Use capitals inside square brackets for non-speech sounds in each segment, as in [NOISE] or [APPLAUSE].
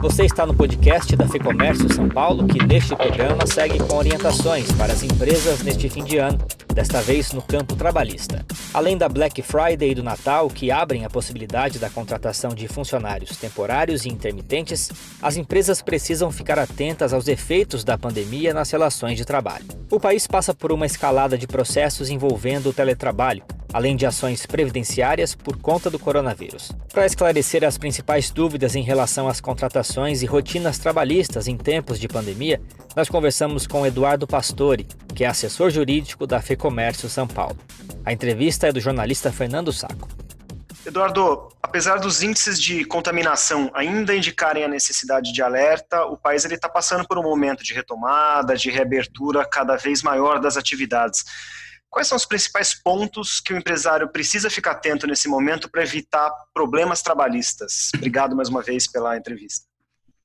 Você está no podcast da FEComércio São Paulo, que neste programa segue com orientações para as empresas neste fim de ano, desta vez no campo trabalhista. Além da Black Friday e do Natal, que abrem a possibilidade da contratação de funcionários temporários e intermitentes, as empresas precisam ficar atentas aos efeitos da pandemia nas relações de trabalho. O país passa por uma escalada de processos envolvendo o teletrabalho, além de ações previdenciárias por conta do coronavírus. Para esclarecer as principais dúvidas em relação às contratações e rotinas trabalhistas em tempos de pandemia, nós conversamos com Eduardo Pastore, que é assessor jurídico da FEComércio São Paulo. A entrevista é do jornalista Fernando Saco. Eduardo, apesar dos índices de contaminação ainda indicarem a necessidade de alerta, o país está passando por um momento de retomada, de reabertura cada vez maior das atividades. Quais são os principais pontos que o empresário precisa ficar atento nesse momento para evitar problemas trabalhistas? Obrigado mais uma vez pela entrevista.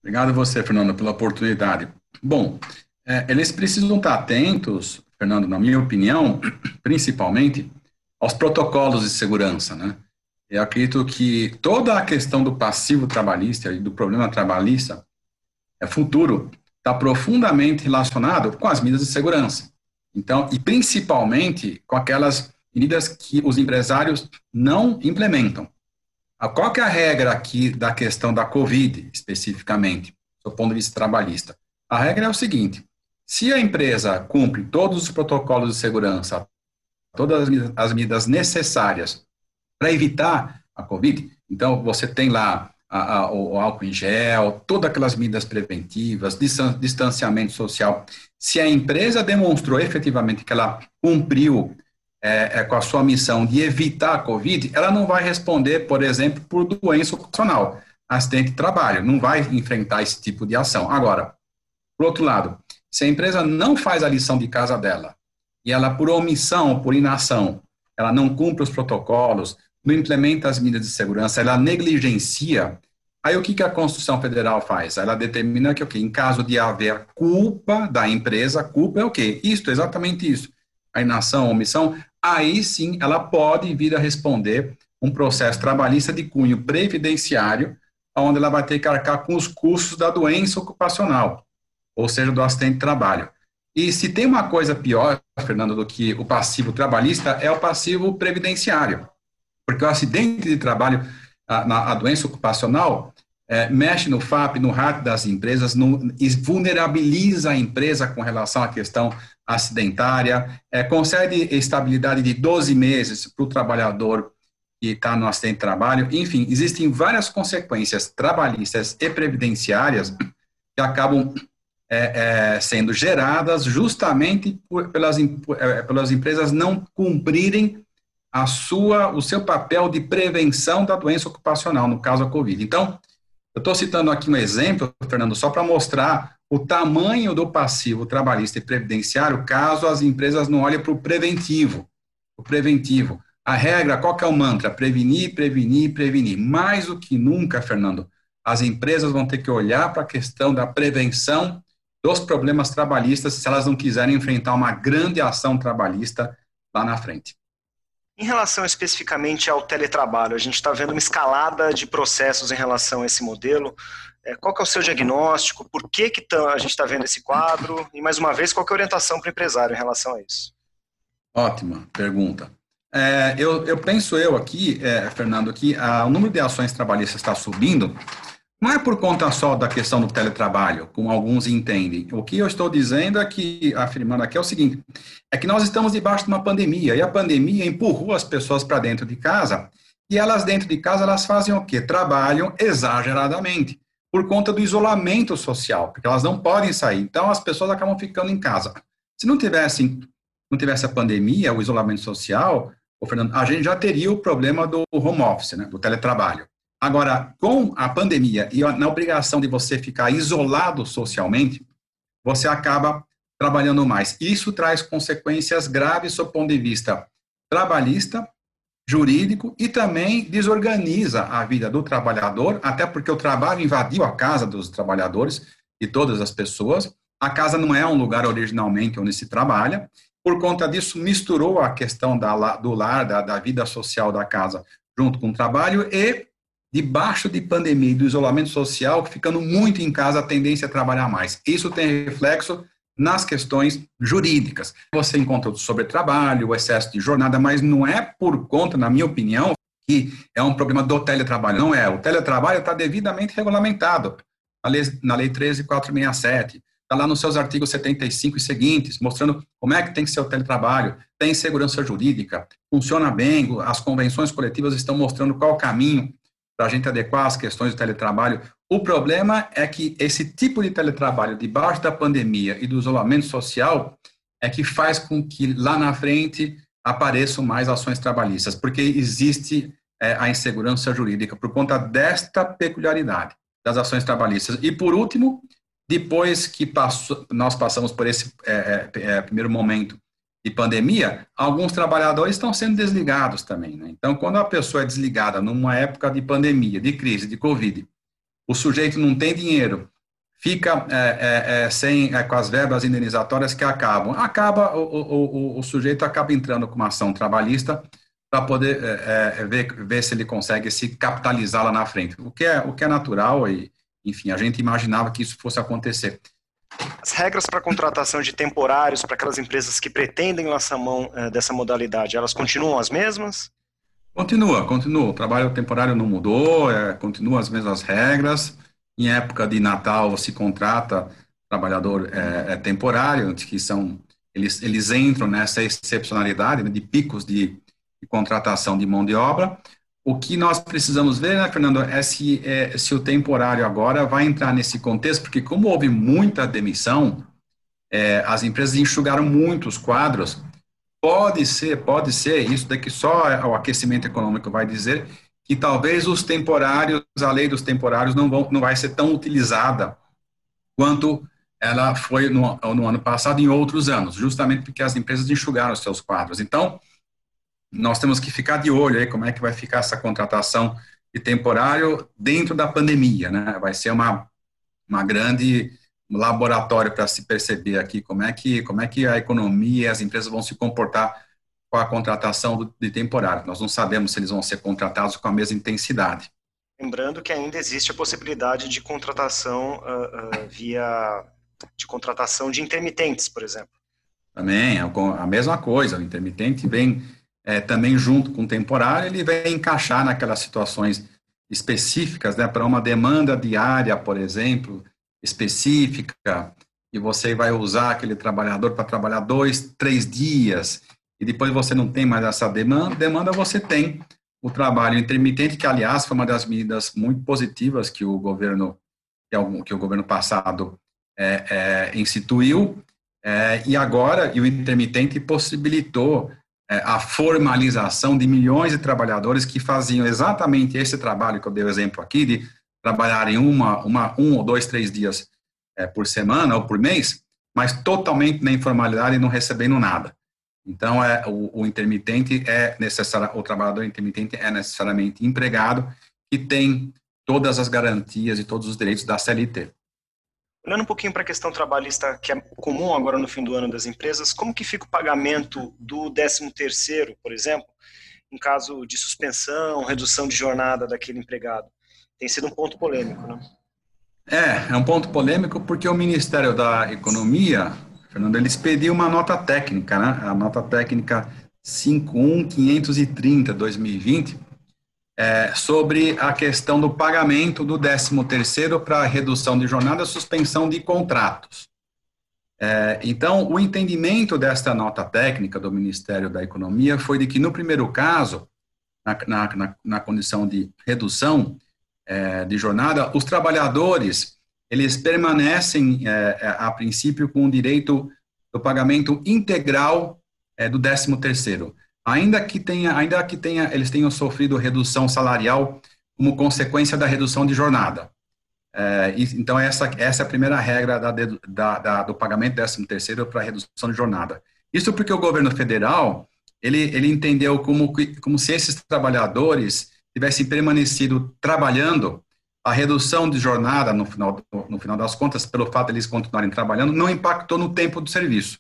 Obrigado a você, Fernando, pela oportunidade. Bom, é, eles precisam estar atentos, Fernando, na minha opinião, [CLEARS THROAT] principalmente aos protocolos de segurança, né? Eu acredito que toda a questão do passivo trabalhista e do problema trabalhista é futuro está profundamente relacionado com as medidas de segurança. Então, e principalmente com aquelas medidas que os empresários não implementam. Qual que é a regra aqui da questão da Covid, especificamente, do ponto de vista trabalhista? A regra é o seguinte: se a empresa cumpre todos os protocolos de segurança, todas as medidas necessárias para evitar a Covid, então você tem lá a, a, o álcool em gel, todas aquelas medidas preventivas, distanciamento social. Se a empresa demonstrou efetivamente que ela cumpriu é, é, com a sua missão de evitar a Covid, ela não vai responder, por exemplo, por doença ocupacional, acidente de trabalho, não vai enfrentar esse tipo de ação. Agora, por outro lado, se a empresa não faz a lição de casa dela, e ela, por omissão, por inação, ela não cumpre os protocolos, não implementa as medidas de segurança, ela negligencia, aí o que, que a Constituição Federal faz? Ela determina que, okay, em caso de haver culpa da empresa, culpa é o quê? Isto, exatamente isso. A inação, a omissão, aí sim ela pode vir a responder um processo trabalhista de cunho previdenciário, onde ela vai ter que arcar com os custos da doença ocupacional, ou seja, do acidente de trabalho. E se tem uma coisa pior, Fernando, do que o passivo trabalhista, é o passivo previdenciário. Porque o acidente de trabalho, a, na, a doença ocupacional, é, mexe no FAP, no RAT das empresas, no, vulnerabiliza a empresa com relação à questão acidentária, é, concede estabilidade de 12 meses para o trabalhador que está no acidente de trabalho. Enfim, existem várias consequências trabalhistas e previdenciárias que acabam é, é, sendo geradas justamente por, pelas, é, pelas empresas não cumprirem a sua, o seu papel de prevenção da doença ocupacional, no caso a Covid. Então, eu estou citando aqui um exemplo, Fernando, só para mostrar o tamanho do passivo trabalhista e previdenciário caso as empresas não olhem para o preventivo. O preventivo. A regra, qual que é o mantra? Prevenir, prevenir, prevenir. Mais do que nunca, Fernando, as empresas vão ter que olhar para a questão da prevenção dos problemas trabalhistas se elas não quiserem enfrentar uma grande ação trabalhista lá na frente. Em relação especificamente ao teletrabalho, a gente está vendo uma escalada de processos em relação a esse modelo. É, qual é o seu diagnóstico? Por que, que a gente está vendo esse quadro? E, mais uma vez, qual é a orientação para o empresário em relação a isso? Ótima pergunta. É, eu, eu, penso eu aqui, é, Fernando, que a, o número de ações trabalhistas está subindo não é por conta só da questão do teletrabalho, como alguns entendem. O que eu estou dizendo aqui, afirmando aqui, é o seguinte: é que nós estamos debaixo de uma pandemia, e a pandemia empurrou as pessoas para dentro de casa, e elas dentro de casa, elas fazem o quê? Trabalham exageradamente, por conta do isolamento social, porque elas não podem sair. Então, as pessoas acabam ficando em casa. Se não tivesse, não tivesse a pandemia, o isolamento social, Fernando, a gente já teria o problema do home office, né, do teletrabalho. Agora, com a pandemia e na obrigação de você ficar isolado socialmente, você acaba trabalhando mais. Isso traz consequências graves do ponto de vista trabalhista, jurídico e também desorganiza a vida do trabalhador, até porque o trabalho invadiu a casa dos trabalhadores e todas as pessoas. A casa não é um lugar originalmente onde se trabalha. Por conta disso, misturou a questão da, do lar, da, da vida social da casa, junto com o trabalho e debaixo de pandemia e do isolamento social, ficando muito em casa, a tendência é trabalhar mais. Isso tem reflexo nas questões jurídicas. Você encontra o sobretrabalho, o excesso de jornada, mas não é por conta, na minha opinião, que é um problema do teletrabalho. Não é. O teletrabalho está devidamente regulamentado na lei, na lei 13467. Está lá nos seus artigos 75 e seguintes, mostrando como é que tem que ser o teletrabalho, tem segurança jurídica, funciona bem, as convenções coletivas estão mostrando qual o caminho para a gente adequar as questões do teletrabalho. O problema é que esse tipo de teletrabalho, debaixo da pandemia e do isolamento social, é que faz com que lá na frente apareçam mais ações trabalhistas, porque existe é, a insegurança jurídica por conta desta peculiaridade das ações trabalhistas. E, por último, depois que passou, nós passamos por esse é, é, é, primeiro momento de pandemia, alguns trabalhadores estão sendo desligados também. Né? Então, quando a pessoa é desligada numa época de pandemia, de crise, de Covid, o sujeito não tem dinheiro, fica é, é, é, sem, é, com as verbas indenizatórias que acabam. Acaba, o, o, o, o sujeito acaba entrando com uma ação trabalhista para poder é, ver, ver se ele consegue se capitalizar lá na frente, o que é, o que é natural e, enfim, a gente imaginava que isso fosse acontecer. As regras para contratação de temporários para aquelas empresas que pretendem lançar mão dessa modalidade, elas continuam as mesmas? Continua, continua. O trabalho temporário não mudou, é, continua as mesmas regras. Em época de Natal se contrata trabalhador é, é temporário, que são eles, eles entram nessa excepcionalidade né, de picos de, de, contratação de mão de obra. O que nós precisamos ver, né, Fernando, é se, é se o temporário agora vai entrar nesse contexto, porque como houve muita demissão, é, as empresas enxugaram muito os quadros Pode ser, pode ser, isso daqui só o aquecimento econômico vai dizer, que talvez os temporários, a lei dos temporários não, vão, não vai ser tão utilizada quanto ela foi no, no ano passado em outros anos, justamente porque as empresas enxugaram seus quadros. Então, nós temos que ficar de olho aí como é que vai ficar essa contratação de temporário dentro da pandemia, né? Vai ser uma, uma grande laboratório para se perceber aqui como é que como é que a economia e as empresas vão se comportar com a contratação de temporário. Nós não sabemos se eles vão ser contratados com a mesma intensidade. Lembrando que ainda existe a possibilidade de contratação uh, uh, via de contratação de intermitentes, por exemplo. Também, é a mesma coisa, o intermitente vem é, também junto com o temporário, ele vem encaixar naquelas situações específicas, né, para uma demanda diária, por exemplo, específica, e você vai usar aquele trabalhador para trabalhar dois, três dias, e depois você não tem mais essa demanda, demanda você tem o trabalho intermitente, que aliás foi uma das medidas muito positivas que o governo que, o governo passado é, é, instituiu, é, e agora e o intermitente possibilitou a formalização de milhões de trabalhadores que faziam exatamente esse trabalho que eu dei o exemplo aqui de trabalharem uma, uma, um ou dois, três dias é, por semana ou por mês, mas totalmente na informalidade e não recebendo nada. Então, é, o, o intermitente é necessário, o trabalhador intermitente é necessariamente empregado e tem todas as garantias e todos os direitos da CLT. Olhando um pouquinho para a questão trabalhista, que é comum agora no fim do ano das empresas, como que fica o pagamento do 13º, por exemplo, em caso de suspensão, redução de jornada daquele empregado? tem sido um ponto polêmico, né? É, é um ponto polêmico porque o Ministério da Economia, Fernando, eles pediu uma nota técnica, né? A nota técnica 51530-2020, é, sobre a questão do pagamento do 13º para redução de jornada e suspensão de contratos. É, então, o entendimento desta nota técnica do Ministério da Economia foi de que, no primeiro caso, na, na, na condição de redução, é, de jornada, os trabalhadores, eles permanecem, é, é a princípio, com o direito do pagamento integral é, do 13 terceiro, ainda que tenha, ainda que tenha, eles tenham sofrido redução salarial como consequência da redução de jornada. É, então, essa, essa é a primeira regra da, da, da, do pagamento 13 terceiro para redução de jornada. Isso porque o governo federal, ele, ele entendeu como, como se esses trabalhadores tivessem permanecido trabalhando, a redução de jornada, no final, no final das contas, pelo fato de eles continuarem trabalhando, não impactou no tempo do serviço.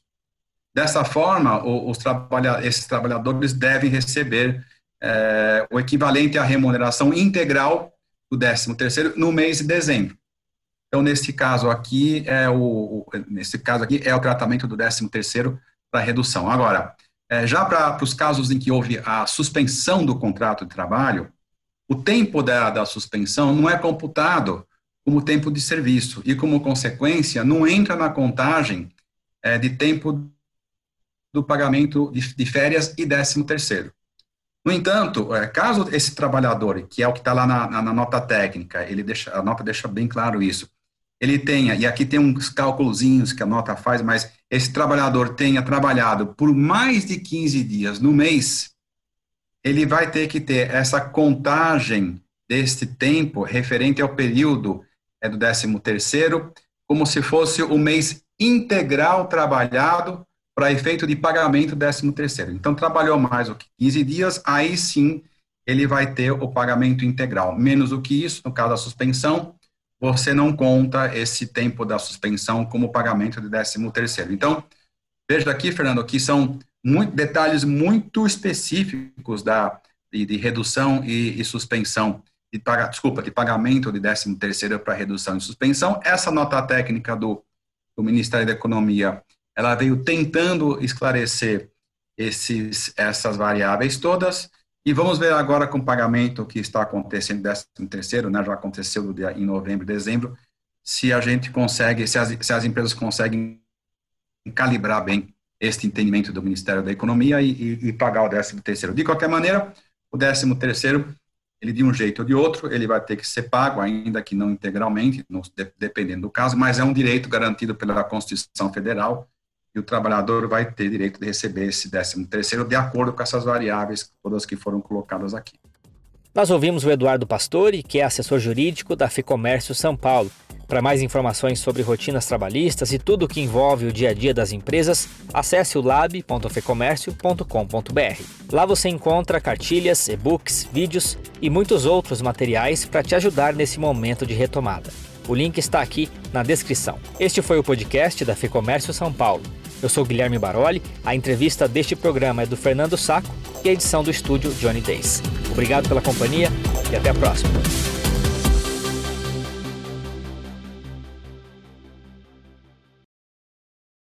Dessa forma, os trabalha, esses trabalhadores devem receber é, o equivalente à remuneração integral do 13 terceiro no mês de dezembro. Então, nesse caso aqui, é o, nesse caso aqui, é o tratamento do 13 terceiro para redução. Agora, é, já para os casos em que houve a suspensão do contrato de trabalho, o tempo da, da suspensão não é computado como tempo de serviço e, como consequência, não entra na contagem é, de tempo do pagamento de, férias e décimo terceiro. No entanto, é, caso esse trabalhador, que é o que está lá na, na, na, nota técnica, ele deixa, a nota deixa bem claro isso, ele tenha, e aqui tem uns cálculozinhos que a nota faz, mas esse trabalhador tenha trabalhado por mais de 15 dias no mês, ele vai ter que ter essa contagem deste tempo referente ao período é do 13 terceiro, como se fosse o mês integral trabalhado para efeito de pagamento do 13 terceiro. Então, trabalhou mais do que 15 dias, aí sim ele vai ter o pagamento integral. Menos do que isso, no caso da suspensão, você não conta esse tempo da suspensão como pagamento de 13 terceiro. Então, veja aqui, Fernando, que são muito, detalhes muito específicos da, de, de redução e, e suspensão de paga, desculpa, de pagamento de 13 terceiro para redução e suspensão. Essa nota técnica do, do Ministério da Economia, ela veio tentando esclarecer esses, essas variáveis todas, e vamos ver agora com o pagamento que está acontecendo 13 terceiro, né, já aconteceu em novembro dezembro, se a gente consegue, se as, se as empresas conseguem calibrar bem este entendimento do Ministério da Economia e, e, e pagar o 13 terceiro. De qualquer maneira, o 13 terceiro ele de um jeito ou de outro, ele vai ter que ser pago, ainda que não integralmente, dependendo do caso, mas é um direito garantido pela Constituição Federal e o trabalhador vai ter direito de receber esse 13 terceiro de acordo com essas variáveis todas que foram colocadas aqui. Nós ouvimos o Eduardo Pastore, que é assessor jurídico da FEComércio São Paulo. Para mais informações sobre rotinas trabalhistas e tudo o que envolve o dia a dia das empresas, acesse o lab.fecomércio.com.br. Lá você encontra cartilhas, e-books, vídeos e muitos outros materiais para te ajudar nesse momento de retomada. O link está aqui na descrição. Este foi o podcast da Fecomércio São Paulo. Eu sou Guilherme Baroli, a entrevista deste programa é do Fernando Saco e a edição do estúdio Johnny Days. Obrigado pela companhia e até a próxima.